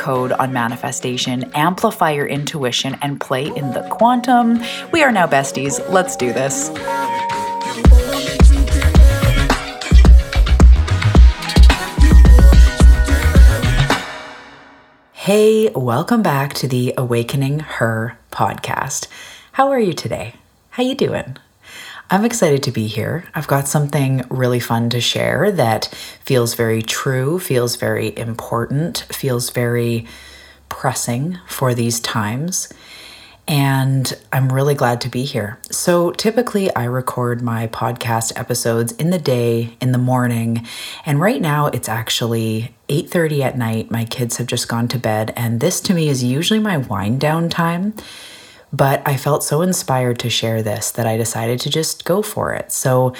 code on manifestation, amplify your intuition, and play in the quantum. We are now besties. Let's do this. Hey, welcome back to the Awakening Her podcast. How are you today? How you doing? I'm excited to be here. I've got something really fun to share that feels very true, feels very important, feels very pressing for these times. And I'm really glad to be here. So, typically, I record my podcast episodes in the day, in the morning, and right now it's actually 8:30 at night. My kids have just gone to bed, and this to me is usually my wind down time but I felt so inspired to share this that I decided to just go for it. So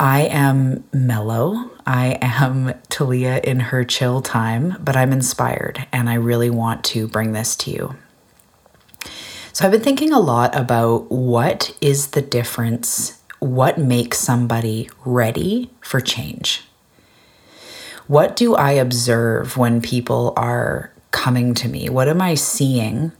I am mellow. I am Talia in her chill time, but I'm inspired and I really want to bring this to you. So I've been thinking a lot about what is the difference, what makes somebody ready for change. What do I observe when people are coming to me? What am I seeing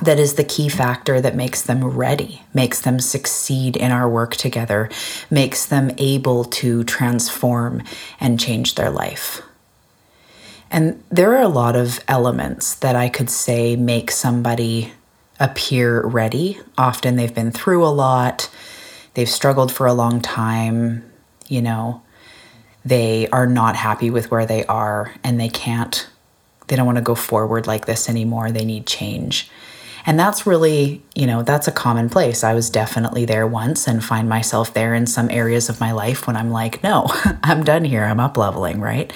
that is the key factor that makes them ready, makes them succeed in our work together, makes them able to transform and change their life. And there are a lot of elements that I could say make somebody appear ready. Often they've been through a lot, they've struggled for a long time, you know, they are not happy with where they are and they can't, they don't want to go forward like this anymore. They need change. And that's really, you know, that's a common place. I was definitely there once and find myself there in some areas of my life when I'm like, no, I'm done here. I'm up leveling, right?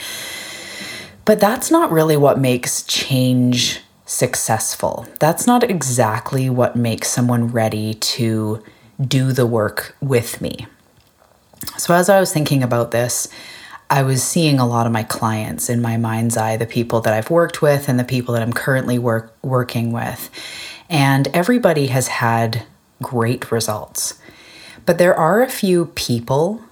But that's not really what makes change successful. That's not exactly what makes someone ready to do the work with me. So, as I was thinking about this, I was seeing a lot of my clients in my mind's eye, the people that I've worked with and the people that I'm currently work, working with. And everybody has had great results. But there are a few people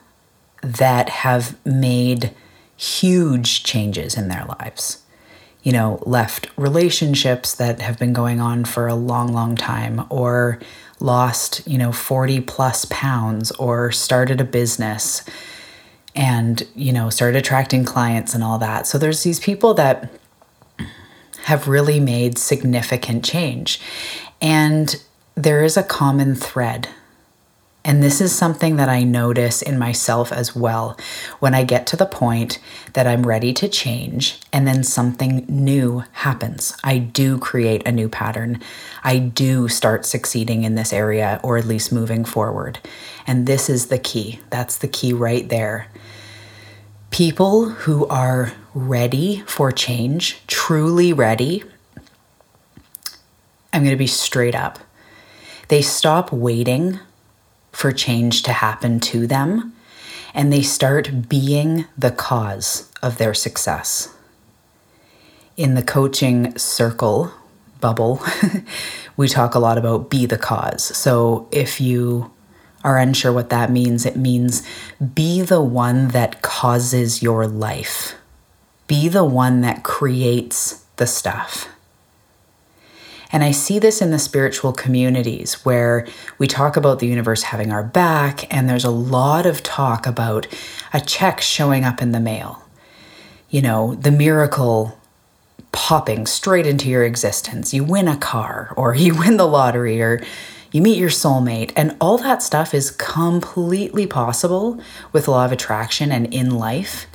that have made huge changes in their lives. You know, left relationships that have been going on for a long, long time, or lost, you know, 40 plus pounds, or started a business and, you know, started attracting clients and all that. So there's these people that have really made significant change. And there is a common thread. And this is something that I notice in myself as well when I get to the point that I'm ready to change and then something new happens. I do create a new pattern. I do start succeeding in this area or at least moving forward. And this is the key. That's the key right there. People who are ready for change, truly ready, I'm going to be straight up. They stop waiting for change to happen to them and they start being the cause of their success. In the coaching circle bubble, we talk a lot about be the cause. So if you are unsure what that means, it means be the one that causes your life, be the one that creates the stuff. And I see this in the spiritual communities where we talk about the universe having our back, and there's a lot of talk about a check showing up in the mail. You know, the miracle popping straight into your existence. You win a car, or you win the lottery, or you meet your soulmate, and all that stuff is completely possible with law of attraction and in life.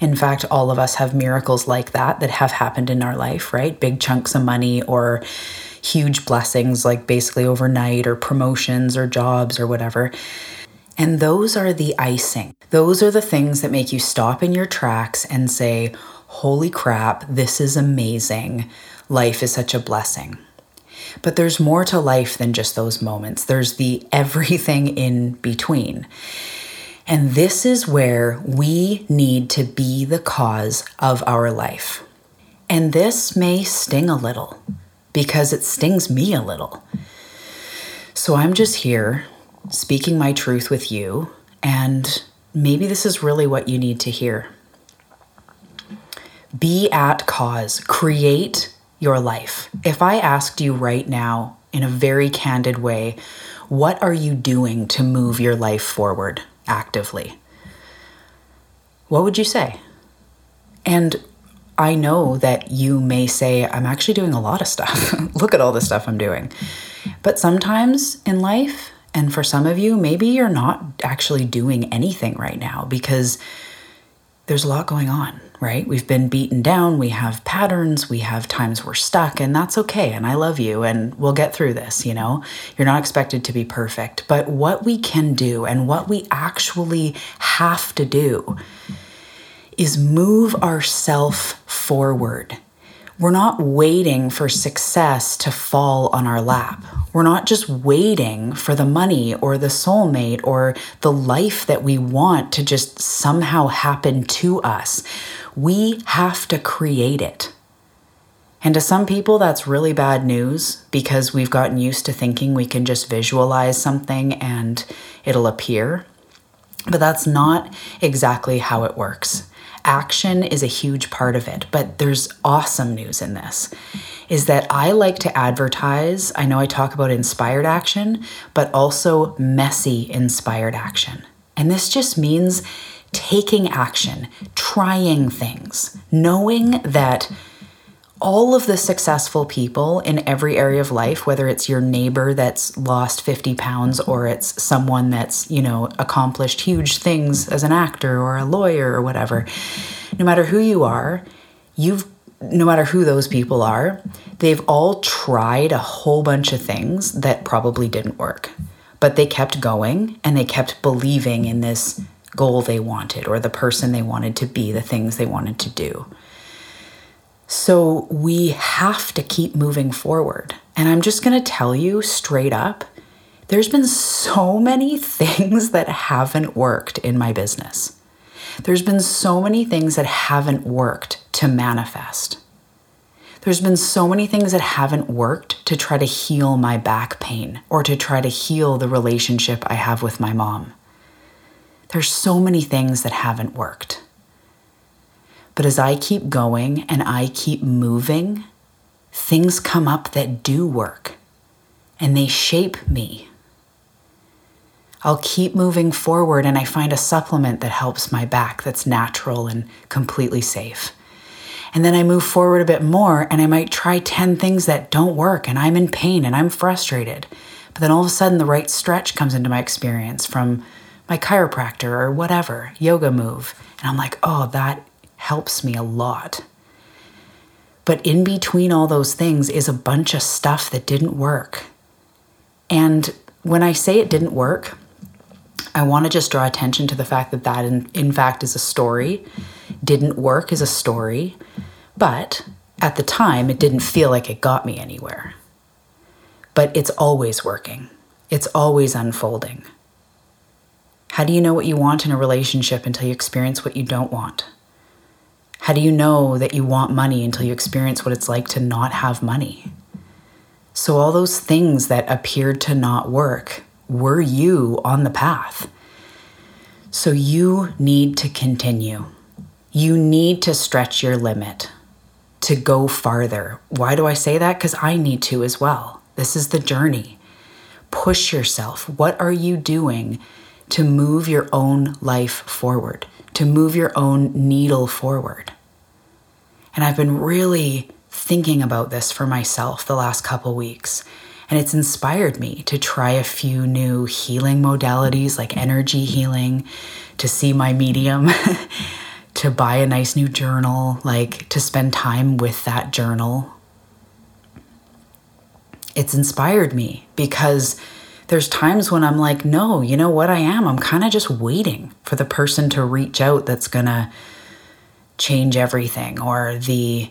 In fact, all of us have miracles like that that have happened in our life, right? Big chunks of money or huge blessings, like basically overnight, or promotions or jobs or whatever. And those are the icing. Those are the things that make you stop in your tracks and say, holy crap, this is amazing. Life is such a blessing. But there's more to life than just those moments, there's the everything in between. And this is where we need to be the cause of our life. And this may sting a little because it stings me a little. So I'm just here speaking my truth with you, and maybe this is really what you need to hear. Be at cause, create your life. If I asked you right now, in a very candid way, what are you doing to move your life forward actively? What would you say? And I know that you may say, I'm actually doing a lot of stuff. Look at all the stuff I'm doing. But sometimes in life, and for some of you, maybe you're not actually doing anything right now because there's a lot going on, right? We've been beaten down, we have patterns, we have times we're stuck, and that's okay. And I love you, and we'll get through this, you know? You're not expected to be perfect. But what we can do and what we actually have to do is move ourself forward. We're not waiting for success to fall on our lap. We're not just waiting for the money or the soulmate or the life that we want to just somehow happen to us. We have to create it. And to some people, that's really bad news because we've gotten used to thinking we can just visualize something and it'll appear. But that's not exactly how it works action is a huge part of it. But there's awesome news in this is that I like to advertise. I know I talk about inspired action, but also messy inspired action. And this just means taking action, trying things, knowing that all of the successful people in every area of life, whether it's your neighbor that's lost 50 pounds or it's someone that's, you know, accomplished huge things as an actor or a lawyer or whatever, no matter who you are, you've no matter who those people are, they've all tried a whole bunch of things that probably didn't work. But they kept going and they kept believing in this goal they wanted or the person they wanted to be, the things they wanted to do. So we have to keep moving forward. And I'm just going to tell you straight up there's been so many things that haven't worked in my business. There's been so many things that haven't worked to manifest. There's been so many things that haven't worked to try to heal my back pain or to try to heal the relationship I have with my mom. There's so many things that haven't worked. But as I keep going and I keep moving, things come up that do work and they shape me. I'll keep moving forward and I find a supplement that helps my back that's natural and completely safe. And then I move forward a bit more and I might try 10 things that don't work and I'm in pain and I'm frustrated. But then all of a sudden, the right stretch comes into my experience from my chiropractor or whatever, yoga move. And I'm like, oh, that helps me a lot. But in between all those things is a bunch of stuff that didn't work. And when I say it didn't work, I want to just draw attention to the fact that that, in, in fact, is a story. Didn't work is a story. But at the time, it didn't feel like it got me anywhere. But it's always working, it's always unfolding. How do you know what you want in a relationship until you experience what you don't want? How do you know that you want money until you experience what it's like to not have money? So, all those things that appeared to not work were you on the path. So, you need to continue. You need to stretch your limit to go farther. Why do I say that? Because I need to as well. This is the journey. Push yourself. What are you doing to move your own life forward, to move your own needle forward? And I've been really thinking about this for myself the last couple weeks. And it's inspired me to try a few new healing modalities like energy healing, to see my medium, to buy a nice new journal, like to spend time with that journal. It's inspired me because there's times when I'm like, no, you know what I am? I'm kind of just waiting for the person to reach out that's going to change everything or the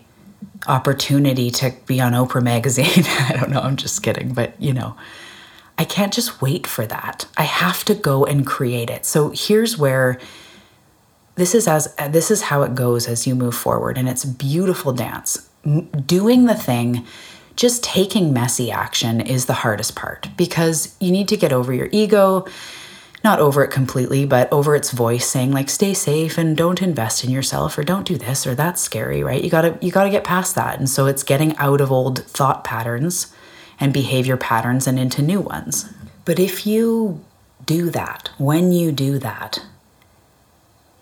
opportunity to be on Oprah magazine. I don't know, I'm just kidding, but you know, I can't just wait for that. I have to go and create it. So here's where this is as this is how it goes as you move forward and it's beautiful dance. doing the thing just taking messy action is the hardest part because you need to get over your ego not over it completely, but over its voice saying like stay safe and don't invest in yourself or don't do this or that's scary, right? You got to you got to get past that. And so it's getting out of old thought patterns and behavior patterns and into new ones. But if you do that, when you do that,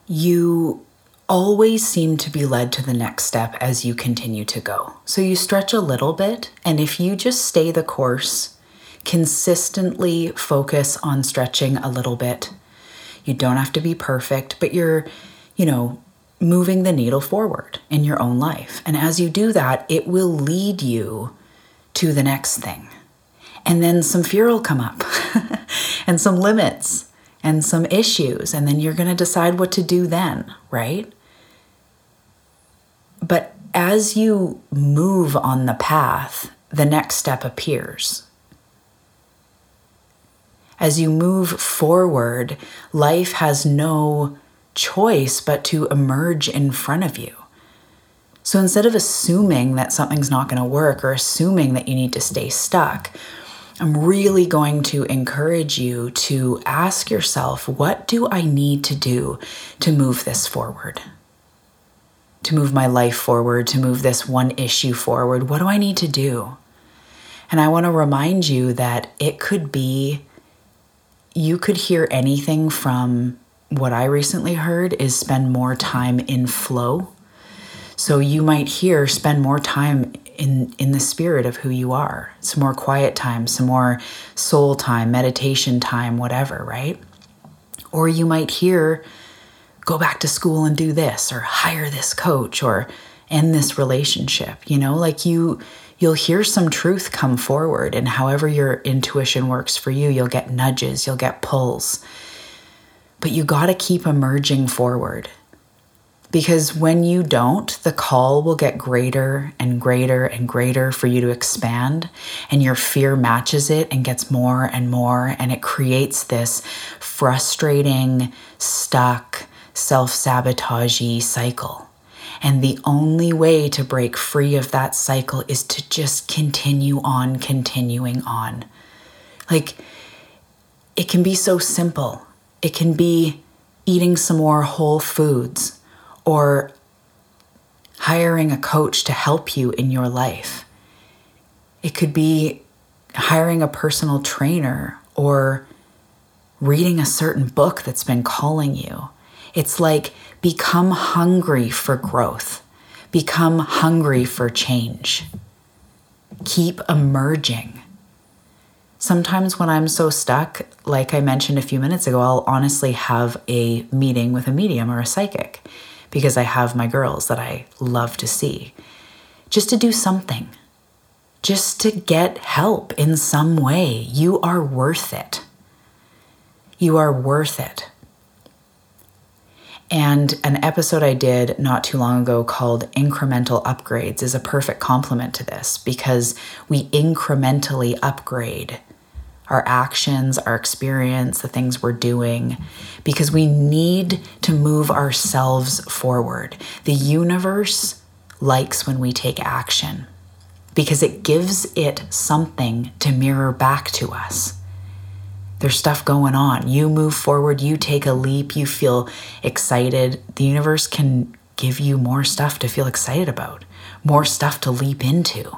you always seem to be led to the next step as you continue to go. So you stretch a little bit, and if you just stay the course consistently focus on stretching a little bit. You don't have to be perfect, but you're, you know, moving the needle forward in your own life. And as you do that, it will lead you to the next thing. And then some fear will come up and some limits and some issues. And then you're going to decide what to do then, right? But as you move on the path, the next step appears as you move forward, life has no choice but to emerge in front of you. So instead of assuming that something's not going to work or assuming that you need to stay stuck, I'm really going to encourage you to ask yourself what do I need to do to move this forward? To move my life forward, to move this one issue forward? What do I need to do? And I want to remind you that it could be you could hear anything from what I recently heard is spend more time in flow. So you might hear spend more time in in the spirit of who you are. Some more quiet time, some more soul time, meditation time, whatever, right? Or you might hear go back to school and do this or hire this coach or end this relationship. You know, like you you'll hear some truth come forward. And however your intuition works for you, you'll get nudges, you'll get pulls. But you got to keep emerging forward. Because when you don't, the call will get greater and greater and greater for you to expand, and your fear matches it and gets more and more, and it creates this frustrating, stuck, self sabotagey cycle. And the only way to break free of that cycle is to just continue on, continuing on. Like, it can be so simple. It can be eating some more whole foods or hiring a coach to help you in your life. It could be hiring a personal trainer or reading a certain book that's been calling you. It's like become hungry for growth, become hungry for change. Keep emerging. Sometimes when I'm so stuck, like I mentioned a few minutes ago, I'll honestly have a meeting with a medium or a psychic because I have my girls that I love to see. Just to do something, just to get help in some way. You are worth it. You are worth it. And an episode I did not too long ago called Incremental Upgrades is a perfect complement to this because we incrementally upgrade our actions, our experience, the things we're doing, because we need to move ourselves forward. The universe likes when we take action because it gives it something to mirror back to us. There's stuff going on. You move forward, you take a leap, you feel excited. The universe can give you more stuff to feel excited about, more stuff to leap into.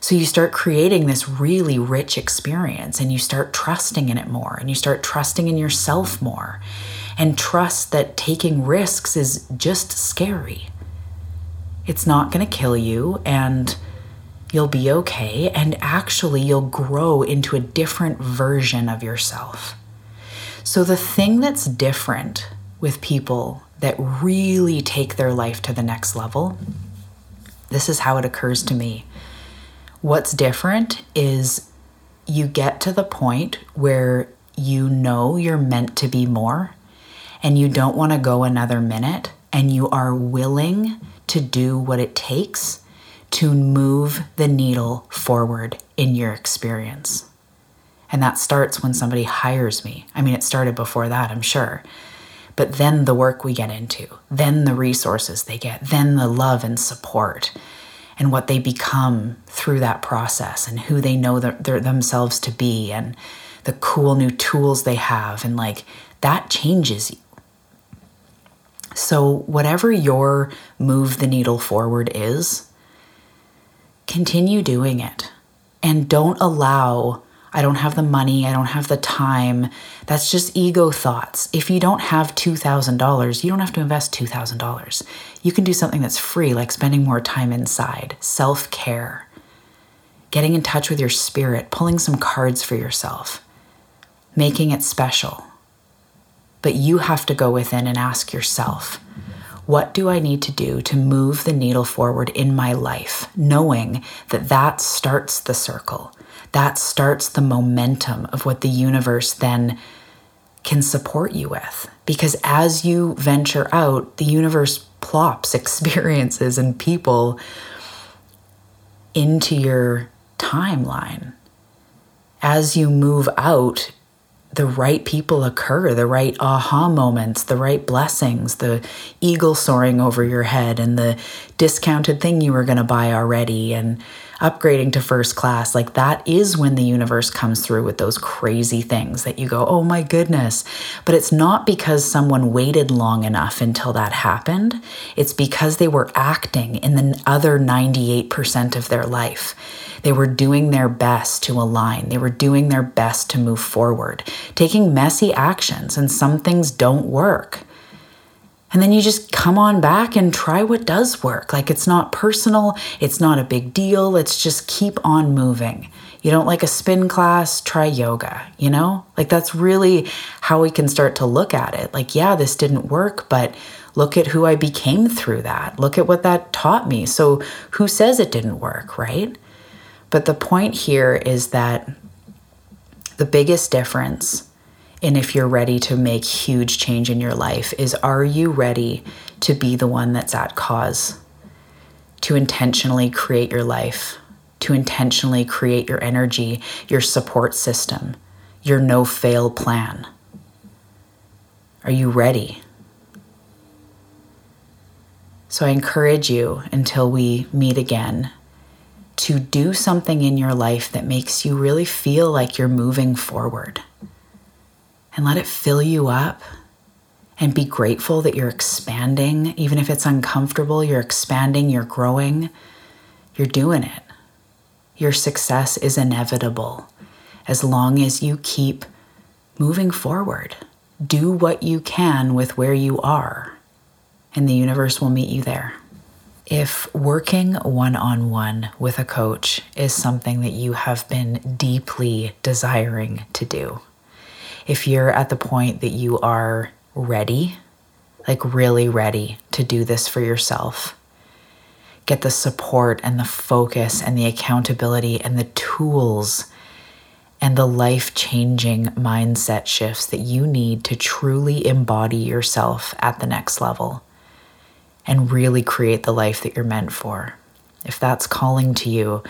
So you start creating this really rich experience and you start trusting in it more and you start trusting in yourself more and trust that taking risks is just scary. It's not going to kill you and you'll be okay, and actually, you'll grow into a different version of yourself. So, the thing that's different with people that really take their life to the next level, this is how it occurs to me. What's different is you get to the point where you know you're meant to be more and you don't want to go another minute and you are willing to do what it takes to move the needle forward in your experience. And that starts when somebody hires me. I mean, it started before that, I'm sure. But then the work we get into, then the resources they get, then the love and support, and what they become through that process, and who they know that they're themselves to be, and the cool new tools they have. And like that changes you. So, whatever your move the needle forward is, continue doing it. And don't allow I don't have the money, I don't have the time. That's just ego thoughts. If you don't have $2,000, you don't have to invest $2,000. You can do something that's free, like spending more time inside, self care, getting in touch with your spirit, pulling some cards for yourself, making it special. But you have to go within and ask yourself, what do I need to do to move the needle forward in my life, knowing that that starts the circle? that starts the momentum of what the universe then can support you with. Because as you venture out, the universe plops experiences and people into your timeline. As you move out, the right people occur, the right aha moments, the right blessings, the eagle soaring over your head, and the discounted thing you were going to buy already, and upgrading to first class, like that is when the universe comes through with those crazy things that you go, oh my goodness. But it's not because someone waited long enough until that happened, it's because they were acting in the other 98% of their life. They were doing their best to align. They were doing their best to move forward, taking messy actions, and some things don't work. And then you just come on back and try what does work. Like it's not personal, it's not a big deal. Let's just keep on moving. You don't like a spin class, try yoga, you know? Like that's really how we can start to look at it. Like, yeah, this didn't work, but look at who I became through that. Look at what that taught me. So, who says it didn't work, right? But the point here is that the biggest difference and if you're ready to make huge change in your life is are you ready to be the one that's at cause? To intentionally create your life to intentionally create your energy your support system your no fail plan. Are you ready? So i encourage you until we meet again to do something in your life that makes you really feel like you're moving forward and let it fill you up and be grateful that you're expanding. Even if it's uncomfortable, you're expanding, you're growing, you're doing it. Your success is inevitable as long as you keep moving forward. Do what you can with where you are, and the universe will meet you there. If working one on one with a coach is something that you have been deeply desiring to do, if you're at the point that you are ready, like really ready to do this for yourself, get the support and the focus and the accountability and the tools and the life changing mindset shifts that you need to truly embody yourself at the next level and really create the life that you're meant for. If that's calling to you,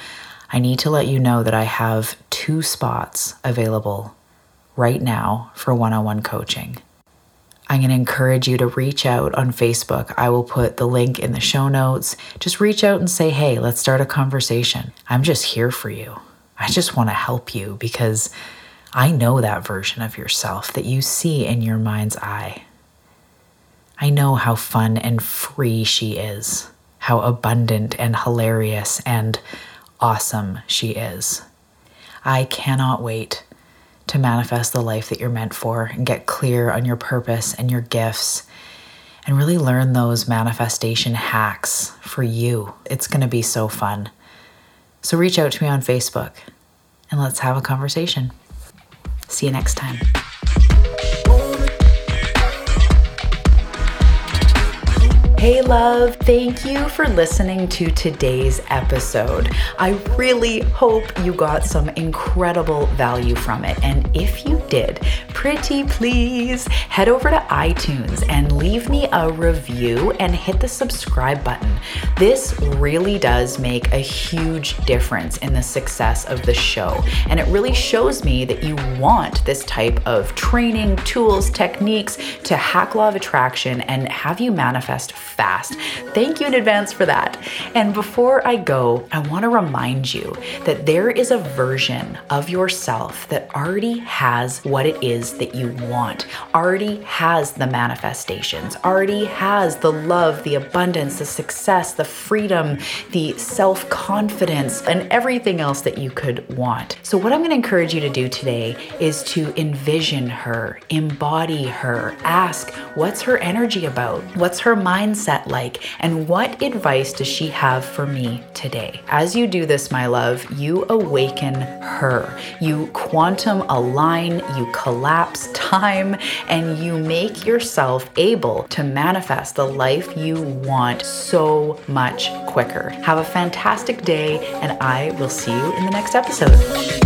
I need to let you know that I have two spots available right now for one on one coaching. I'm going to encourage you to reach out on Facebook. I will put the link in the show notes. Just reach out and say, hey, let's start a conversation. I'm just here for you. I just want to help you because I know that version of yourself that you see in your mind's eye. I know how fun and free she is, how abundant and hilarious and awesome she is. I cannot wait to manifest the life that you're meant for and get clear on your purpose and your gifts and really learn those manifestation hacks for you. It's going to be so fun. So reach out to me on Facebook and let's have a conversation. See you next time. Hey, love, thank you for listening to today's episode. I really hope you got some incredible value from it. And if you did, pretty please head over to iTunes and leave me a review and hit the subscribe button. This really does make a huge difference in the success of the show. And it really shows me that you want this type of training, tools, techniques to hack law of attraction and have you manifest fast. Thank you in advance for that. And before I go, I want to remind you that there is a version of yourself that already has what it is that you want, already has the manifestations, already has the love, the abundance, the success, the freedom, the self confidence, and everything else that you could want. So, what I'm going to encourage you to do today is to envision her, embody her, ask what's her energy about? What's her mindset like? And what advice does she have for me today? As you do this, my love, you awaken her. You quantum align, you collapse time, and you make yourself able to manifest the life you want so much quicker. Have a fantastic day, and I will see you in the next episode.